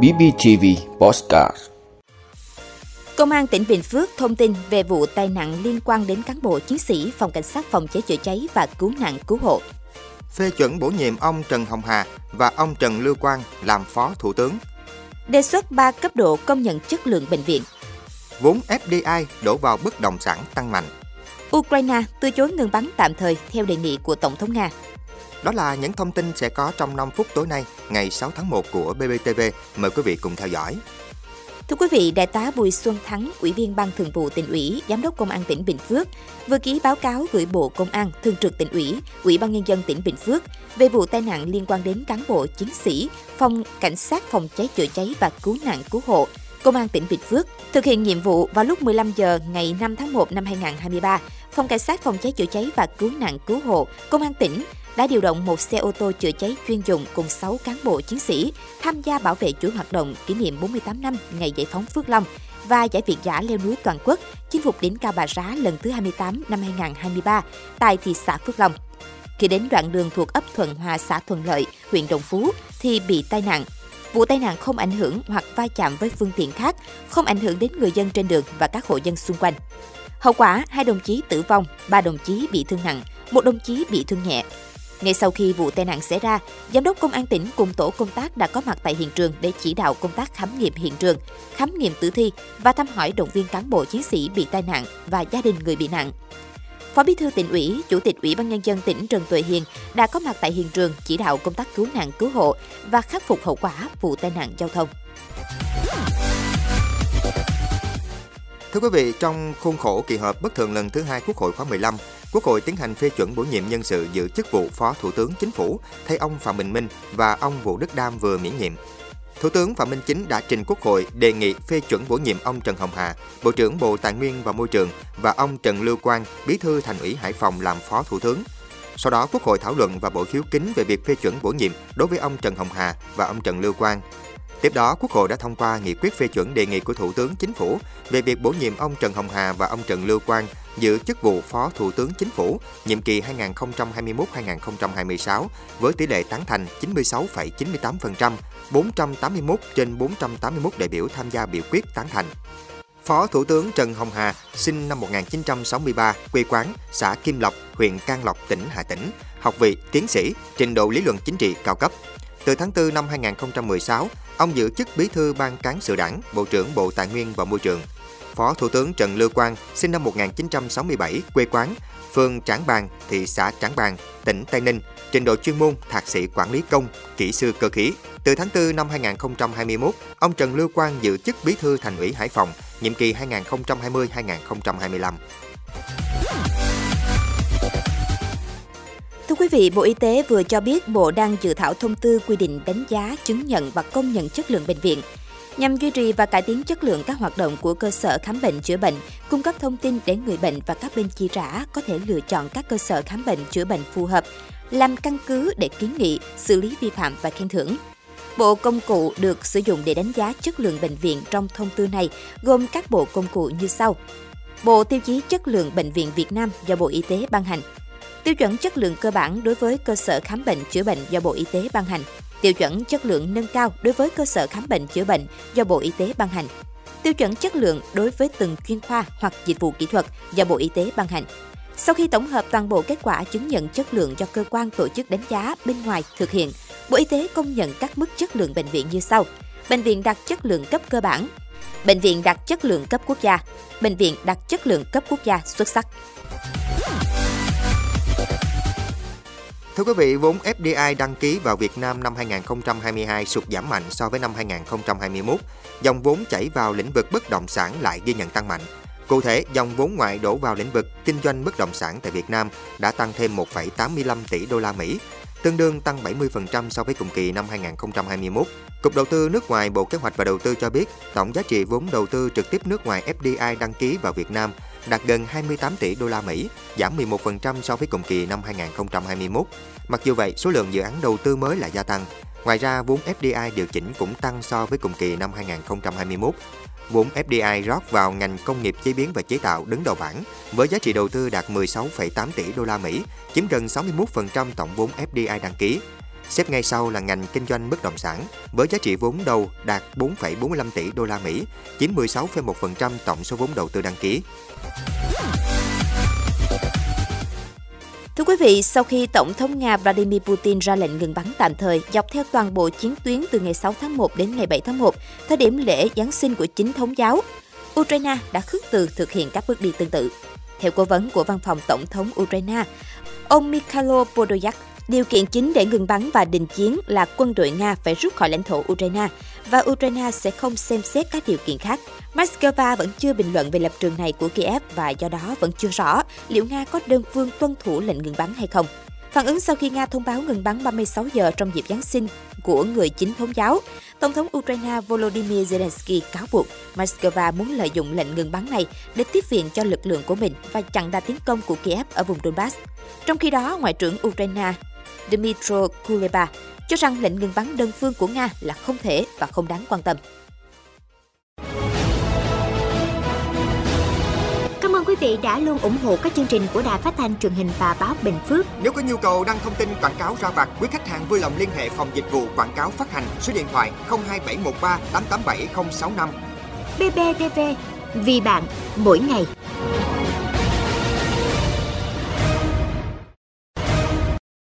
BBTV Postcard Công an tỉnh Bình Phước thông tin về vụ tai nạn liên quan đến cán bộ chiến sĩ Phòng Cảnh sát Phòng cháy chữa cháy và Cứu nạn Cứu hộ. Phê chuẩn bổ nhiệm ông Trần Hồng Hà và ông Trần Lưu Quang làm Phó Thủ tướng. Đề xuất 3 cấp độ công nhận chất lượng bệnh viện. Vốn FDI đổ vào bất động sản tăng mạnh. Ukraine từ chối ngừng bắn tạm thời theo đề nghị của Tổng thống Nga. Đó là những thông tin sẽ có trong 5 phút tối nay, ngày 6 tháng 1 của BBTV. Mời quý vị cùng theo dõi. Thưa quý vị, Đại tá Bùi Xuân Thắng, Ủy viên Ban Thường vụ tỉnh ủy, Giám đốc Công an tỉnh Bình Phước vừa ký báo cáo gửi Bộ Công an, Thường trực tỉnh ủy, Ủy ban nhân dân tỉnh Bình Phước về vụ tai nạn liên quan đến cán bộ chiến sĩ Phòng Cảnh sát Phòng cháy chữa cháy và Cứu nạn Cứu hộ Công an tỉnh Bình Phước thực hiện nhiệm vụ vào lúc 15 giờ ngày 5 tháng 1 năm 2023, Phòng Cảnh sát Phòng cháy chữa cháy và Cứu nạn Cứu hộ Công an tỉnh đã điều động một xe ô tô chữa cháy chuyên dụng cùng 6 cán bộ chiến sĩ tham gia bảo vệ chuỗi hoạt động kỷ niệm 48 năm ngày giải phóng Phước Long và giải Việt giả leo núi toàn quốc chinh phục đỉnh cao Bà Rá lần thứ 28 năm 2023 tại thị xã Phước Long. Khi đến đoạn đường thuộc ấp Thuận Hòa, xã Thuận Lợi, huyện Đồng Phú thì bị tai nạn. Vụ tai nạn không ảnh hưởng hoặc va chạm với phương tiện khác, không ảnh hưởng đến người dân trên đường và các hộ dân xung quanh. Hậu quả, hai đồng chí tử vong, ba đồng chí bị thương nặng, một đồng chí bị thương nhẹ. Ngay sau khi vụ tai nạn xảy ra, Giám đốc Công an tỉnh cùng tổ công tác đã có mặt tại hiện trường để chỉ đạo công tác khám nghiệm hiện trường, khám nghiệm tử thi và thăm hỏi động viên cán bộ chiến sĩ bị tai nạn và gia đình người bị nạn. Phó Bí thư tỉnh ủy, Chủ tịch Ủy ban nhân dân tỉnh Trần Tuệ Hiền đã có mặt tại hiện trường chỉ đạo công tác cứu nạn cứu hộ và khắc phục hậu quả vụ tai nạn giao thông. Thưa quý vị, trong khuôn khổ kỳ họp bất thường lần thứ hai Quốc hội khóa 15, Quốc hội tiến hành phê chuẩn bổ nhiệm nhân sự giữ chức vụ Phó Thủ tướng Chính phủ thay ông Phạm Bình Minh và ông Vũ Đức Đam vừa miễn nhiệm. Thủ tướng Phạm Minh Chính đã trình Quốc hội đề nghị phê chuẩn bổ nhiệm ông Trần Hồng Hà, Bộ trưởng Bộ Tài nguyên và Môi trường và ông Trần Lưu Quang, Bí thư Thành ủy Hải Phòng làm Phó Thủ tướng. Sau đó, Quốc hội thảo luận và bỏ phiếu kín về việc phê chuẩn bổ nhiệm đối với ông Trần Hồng Hà và ông Trần Lưu Quang. Tiếp đó, Quốc hội đã thông qua nghị quyết phê chuẩn đề nghị của Thủ tướng Chính phủ về việc bổ nhiệm ông Trần Hồng Hà và ông Trần Lưu Quang giữ chức vụ Phó Thủ tướng Chính phủ nhiệm kỳ 2021-2026 với tỷ lệ tán thành 96,98%, 481 trên 481 đại biểu tham gia biểu quyết tán thành. Phó Thủ tướng Trần Hồng Hà, sinh năm 1963, quê quán xã Kim Lộc, huyện Can Lộc, tỉnh Hà Tĩnh, học vị tiến sĩ, trình độ lý luận chính trị cao cấp. Từ tháng 4 năm 2016, ông giữ chức Bí thư Ban cán sự Đảng, Bộ trưởng Bộ Tài nguyên và Môi trường. Phó Thủ tướng Trần Lưu Quang, sinh năm 1967, quê quán, phường Trảng Bàng, thị xã Trảng Bàng, tỉnh Tây Ninh, trình độ chuyên môn thạc sĩ quản lý công, kỹ sư cơ khí. Từ tháng 4 năm 2021, ông Trần Lưu Quang giữ chức Bí thư Thành ủy Hải Phòng, nhiệm kỳ 2020-2025. Quý vị, Bộ Y tế vừa cho biết Bộ đang dự thảo thông tư quy định đánh giá, chứng nhận và công nhận chất lượng bệnh viện nhằm duy trì và cải tiến chất lượng các hoạt động của cơ sở khám bệnh chữa bệnh, cung cấp thông tin để người bệnh và các bên chi trả có thể lựa chọn các cơ sở khám bệnh chữa bệnh phù hợp, làm căn cứ để kiến nghị, xử lý vi phạm và khen thưởng. Bộ công cụ được sử dụng để đánh giá chất lượng bệnh viện trong thông tư này gồm các bộ công cụ như sau. Bộ tiêu chí chất lượng bệnh viện Việt Nam do Bộ Y tế ban hành. Tiêu chuẩn chất lượng cơ bản đối với cơ sở khám bệnh chữa bệnh do Bộ Y tế ban hành tiêu chuẩn chất lượng nâng cao đối với cơ sở khám bệnh chữa bệnh do Bộ Y tế ban hành, tiêu chuẩn chất lượng đối với từng chuyên khoa hoặc dịch vụ kỹ thuật do Bộ Y tế ban hành. Sau khi tổng hợp toàn bộ kết quả chứng nhận chất lượng do cơ quan tổ chức đánh giá bên ngoài thực hiện, Bộ Y tế công nhận các mức chất lượng bệnh viện như sau. Bệnh viện đạt chất lượng cấp cơ bản, bệnh viện đạt chất lượng cấp quốc gia, bệnh viện đạt chất lượng cấp quốc gia xuất sắc. Thưa quý vị, vốn FDI đăng ký vào Việt Nam năm 2022 sụt giảm mạnh so với năm 2021. Dòng vốn chảy vào lĩnh vực bất động sản lại ghi nhận tăng mạnh. Cụ thể, dòng vốn ngoại đổ vào lĩnh vực kinh doanh bất động sản tại Việt Nam đã tăng thêm 1,85 tỷ đô la Mỹ, tương đương tăng 70% so với cùng kỳ năm 2021. Cục Đầu tư nước ngoài Bộ Kế hoạch và Đầu tư cho biết, tổng giá trị vốn đầu tư trực tiếp nước ngoài FDI đăng ký vào Việt Nam đạt gần 28 tỷ đô la Mỹ, giảm 11% so với cùng kỳ năm 2021. Mặc dù vậy, số lượng dự án đầu tư mới lại gia tăng. Ngoài ra, vốn FDI điều chỉnh cũng tăng so với cùng kỳ năm 2021. Vốn FDI rót vào ngành công nghiệp chế biến và chế tạo đứng đầu bảng với giá trị đầu tư đạt 16,8 tỷ đô la Mỹ, chiếm gần 61% tổng vốn FDI đăng ký. Xếp ngay sau là ngành kinh doanh bất động sản với giá trị vốn đầu đạt 4,45 tỷ đô la Mỹ, chiếm 16,1% tổng số vốn đầu tư đăng ký. Thưa quý vị, sau khi Tổng thống Nga Vladimir Putin ra lệnh ngừng bắn tạm thời dọc theo toàn bộ chiến tuyến từ ngày 6 tháng 1 đến ngày 7 tháng 1, thời điểm lễ Giáng sinh của chính thống giáo, Ukraine đã khước từ thực hiện các bước đi tương tự. Theo cố vấn của văn phòng Tổng thống Ukraine, ông Mikhailo Podolyak, điều kiện chính để ngừng bắn và đình chiến là quân đội Nga phải rút khỏi lãnh thổ Ukraine và Ukraine sẽ không xem xét các điều kiện khác. Moscow vẫn chưa bình luận về lập trường này của Kiev và do đó vẫn chưa rõ liệu Nga có đơn phương tuân thủ lệnh ngừng bắn hay không. Phản ứng sau khi Nga thông báo ngừng bắn 36 giờ trong dịp Giáng sinh của người chính thống giáo, Tổng thống Ukraine Volodymyr Zelensky cáo buộc Moscow muốn lợi dụng lệnh ngừng bắn này để tiếp viện cho lực lượng của mình và chặn đà tiến công của Kiev ở vùng Donbass. Trong khi đó, Ngoại trưởng Ukraine Dmytro Kuleba cho rằng lệnh ngừng bắn đơn phương của Nga là không thể và không đáng quan tâm. Cảm ơn quý vị đã luôn ủng hộ các chương trình của Đài Phát thanh truyền hình và báo Bình Phước. Nếu có nhu cầu đăng thông tin quảng cáo ra vặt, quý khách hàng vui lòng liên hệ phòng dịch vụ quảng cáo phát hành số điện thoại 02713 887065. BBTV, vì bạn, mỗi ngày.